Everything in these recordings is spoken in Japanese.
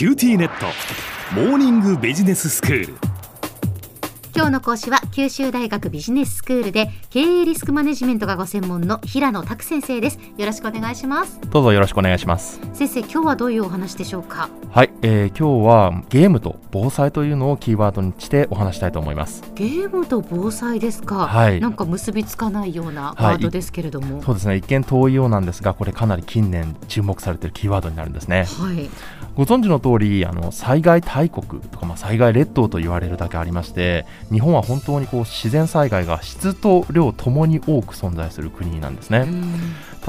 QTnet モーニングビジネススクール今日の講師は九州大学ビジネススクールで経営リスクマネジメントがご専門の平野拓先生です。よろしくお願いします。どうぞよろしくお願いします。先生今日はどういうお話でしょうか？はい、えー、今日はゲームと防災というのをキーワードにしてお話したいと思います。ゲームと防災ですか、はい。なんか結びつかないようなワードですけれども、そうですね。一見遠いようなんですがこれかなり近年注目されているキーワードになるんですね。はい、ご存知の通りあの災害大国とか、まあ、災害列島と言われるだけありまして日本は本当にこう自然災害が質と量ともに多く存在する国なんですね、うん。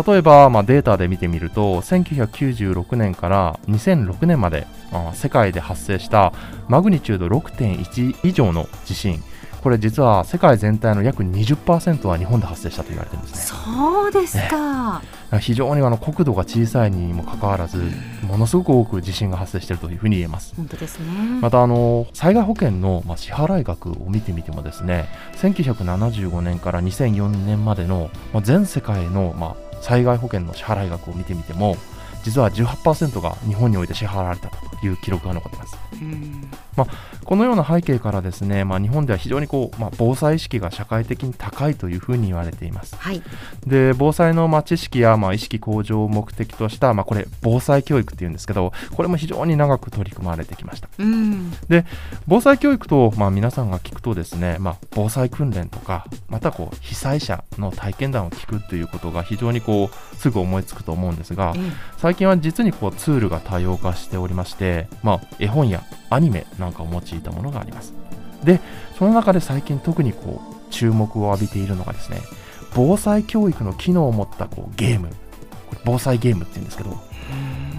例えば、まあ、データで見てみると1996年から2006年まで、まあ世界で発生したマグニチュード6.1以上の地震これ実は世界全体の約20%は日本で発生したと言われてるんですね。そうですか、非常にあの国土が小さいにもかかわらずものすごく多く地震が発生しているというふうに言えます。本当ですね。またあの災害保険のまあ支払い額を見てみてもですね1975年から2004年までのまあ全世界のまあ災害保険の支払い額を見てみても実は18%が日本において支払われたという記録が残っています。うんこのような背景からですね、まあ、日本では非常にこう、まあ、防災意識が社会的に高いというふうに言われています。はい。で防災のまあ知識やまあ意識向上を目的とした、まあ、これ防災教育っていうんですけどこれも非常に長く取り組まれてきました。うん。防災教育と、まあ、皆さんが聞くとですね、まあ、防災訓練とかまたこう被災者の体験談を聞くということが非常にこうすぐ思いつくと思うんですがええ最近は実にこうツールが多様化しておりまして、まあ、絵本やアニメなんかを用いたものがあります。でその中で最近特にこう注目を浴びているのがですね防災教育の機能を持ったこうゲーム。これ防災ゲームっていうんですけど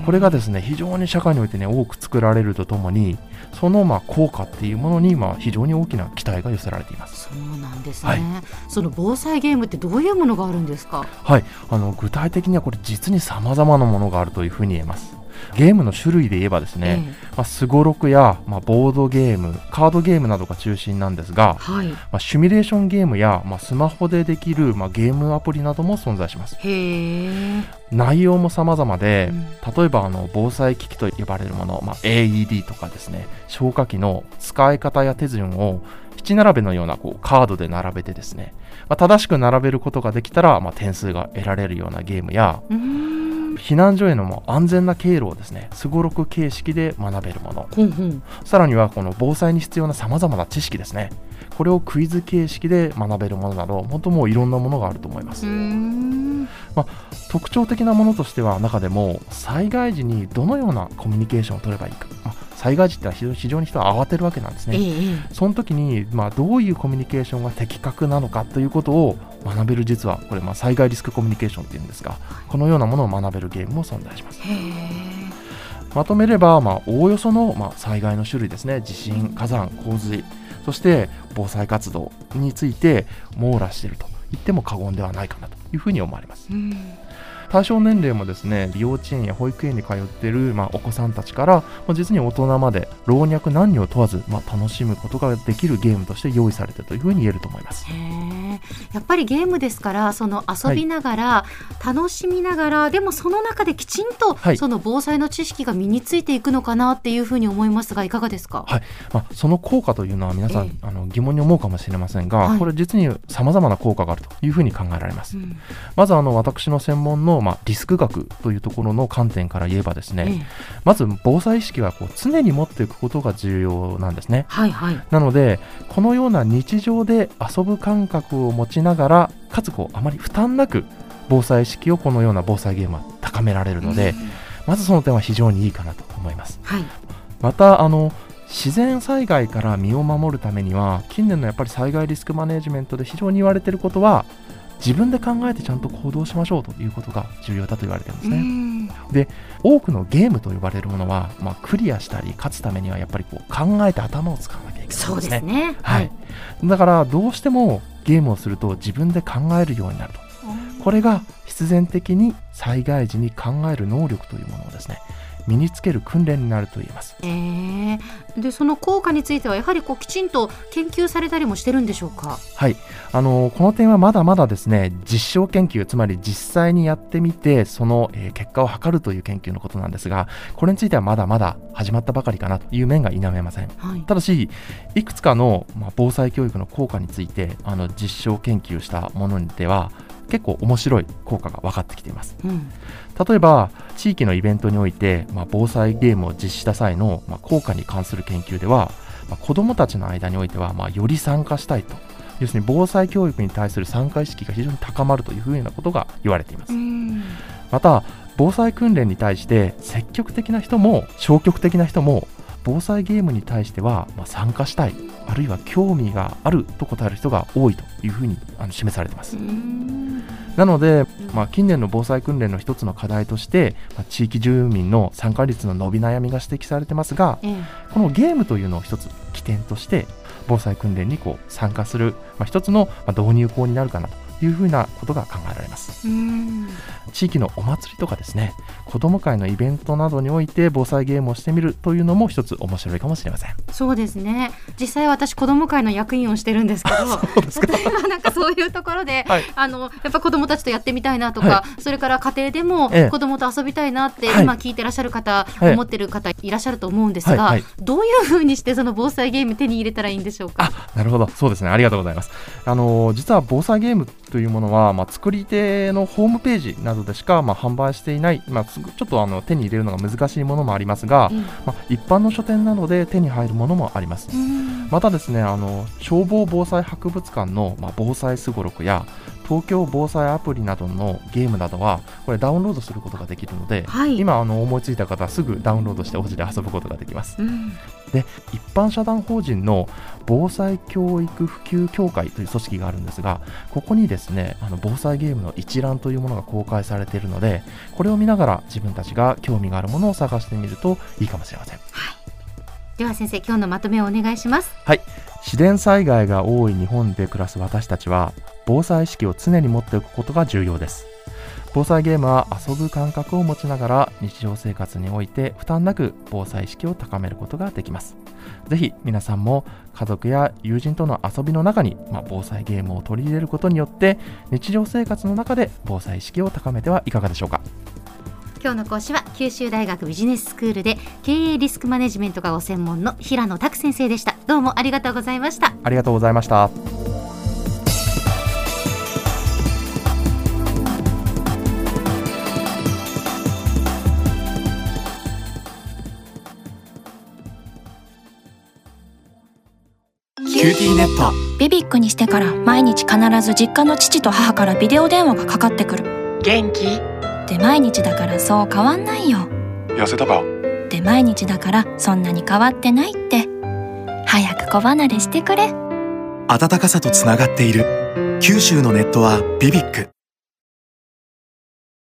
これがですね非常に社会においてね多く作られるとともにそのまあ効果っていうものにまあ非常に大きな期待が寄せられています。そうなんですね、はい。その防災ゲームってどういうものがあるんですか？はい、あの具体的にはこれ実に様々なものがあるというふうに言えます。ゲームの種類で言えばですね、ええ。まあ、スゴロクや、まあ、ボードゲーム、カードゲームなどが中心なんですが、はい。まあ、シミュレーションゲームや、まあ、スマホでできる、まあ、ゲームアプリなども存在します。内容も様々で、うん。例えばあの防災機器と呼ばれるもの、まあ、AED とかですね消火器の使い方や手順を七並べのようなこうカードで並べてですね、まあ、正しく並べることができたら、まあ、点数が得られるようなゲームやうーん避難所へのもう安全な経路をですねすごろく形式で学べるもの。ほんほん。さらにはこの防災に必要な様々な知識ですね。これをクイズ形式で学べるものなど本当もういろんなものがあると思います。うーん。特徴的なものとしては中でも災害時にどのようなコミュニケーションを取ればいいか、まあ災害時って非常に人は慌てるわけなんですええね。ええ。その時に、まあ、どういうコミュニケーションが的確なのかということを学べる実はこれ、まあ、災害リスクコミュニケーションっていうんですがこのようなものを学べるゲームも存在します。まとめれば、まあ、おおよその、まあ、災害の種類ですね。地震火山洪水そして防災活動について網羅していると言っても過言ではないかなというふうに思われます。うん対象年齢もですね幼稚園や保育園に通っている、まあ、お子さんたちから、まあ、実に大人まで老若男女を問わず、まあ、楽しむことができるゲームとして用意されているというふうに言えると思います。やっぱりゲームですからその遊びながら、楽しみながらでもその中できちんと、はい。その防災の知識が身についていくのかなっていうふうに思いますがいかがですか、はい。まあ、その効果というのは皆さん、ええあの疑問に思うかもしれませんが、はい。これ実に様々な効果があるというふうに考えられます。うん。まずあの私の専門の、まあ、リスク学というところの観点から言えばですね、ええ。まず防災意識はこう常に持っていくことが重要なんですね。はいはい。なのでこのような日常で遊ぶ感覚を持ちながらかつこうあまり負担なく防災意識をこのような防災ゲームは高められるので、うん。まずその点は非常にいいかなと思います。はい。またあの自然災害から身を守るためには近年のやっぱり災害リスクマネジメントで非常に言われていることは自分で考えてちゃんと行動しましょうということが重要だと言われてるんですね、うん。多くのゲームと呼ばれるものは、まあ、クリアしたり勝つためにはやっぱりこう考えて頭を使わなきゃいけないんですね。そうですね。はい、だからどうしてもゲームをすると自分で考えるようになると。これが必然的に災害時に考える能力というものをですね身につける訓練になると言えます。えー、でその効果についてはやはりこうきちんと研究されたりもしてるんでしょうか？はい。あのこの点はまだまだですね実証研究つまり実際にやってみてその、えー結果を測るという研究のことなんですがこれについてはまだまだ始まったばかりかなという面が否めません。はい。ただしいくつかの、まあ、防災教育の効果についてあの実証研究したものでは結構面白い効果が分かってきています。うん。例えば地域のイベントにおいて、まあ、防災ゲームを実施した際の、まあ、効果に関する研究では、まあ、子どもたちの間においては、まあ、より参加したいと。要するに防災教育に対する参加意識が非常に高まるというふうなことが言われています。うん。また防災訓練に対して積極的な人も消極的な人も防災ゲームに対してはまあ参加したいあるいは興味があると答える人が多いというふうにあの示されています。うんなので、まあ、近年の防災訓練の一つの課題として、まあ、地域住民の参加率の伸び悩みが指摘されてますがええ。このゲームというのを一つ起点として防災訓練にこう参加する、まあ、一つのまあ導入口になるかなというふうなことが考えられます。うん。地域のお祭りとかですね子ども会のイベントなどにおいて防災ゲームをしてみるというのも一つ面白いかもしれません。そうですね。実際私子ども会の役員をしてるんですけど 例えばなんかそういうところで、はい。あのやっぱ子どもたちとやってみたいなとか、はそれから家庭でもええ。子どもと遊びたいなって、はい。今聞いてらっしゃる方、はい思ってる方いらっしゃると思うんですが、はいはい。どういうふうにしてその防災ゲーム手に入れたらいいんでしょうか？あなるほど。そうですね。ありがとうございます。あの実は防災ゲームというものは、まあ、作り手のホームページなどでしか、まあ、販売していない、まあ、ちょっとあの手に入れるのが難しいものもありますが、うん。まあ、一般の書店などで手に入るものもあります。うん。またですねあの消防防災博物館の、まあ、防災すごろくや東京防災アプリなどのゲームなどはこれダウンロードすることができるので、はい。今あの思いついた方はすぐダウンロードしてお家で遊ぶことができます。うん。で一般社団法人の防災教育普及協会という組織があるんですがここにですねあの防災ゲームの一覧というものが公開されているのでこれを見ながら自分たちが興味があるものを探してみるといいかもしれませんでは先生今日のまとめをお願いします。はい。自然災害が多い日本で暮らす私たちは防災意識を常に持っておくことが重要です。防災ゲームは遊ぶ感覚を持ちながら日常生活において負担なく防災意識を高めることができます。ぜひ皆さんも家族や友人との遊びの中に、まあ、防災ゲームを取り入れることによって日常生活の中で防災意識を高めてはいかがでしょうか。今日の講師は九州大学ビジネススクールで経営リスクマネジメントがご専門の平野拓先生でした。どうもありがとうございました。ありがとうございましたQTnet BBIQ にしてから毎日必ず実家の父と母からビデオ電話がかかってくる元気？で毎日だからそう変わんないよ。痩せたか？で毎日だからそんなに変わってないって。早く子離れしてくれ。温かさとつながっている。九州のネットは BBIQ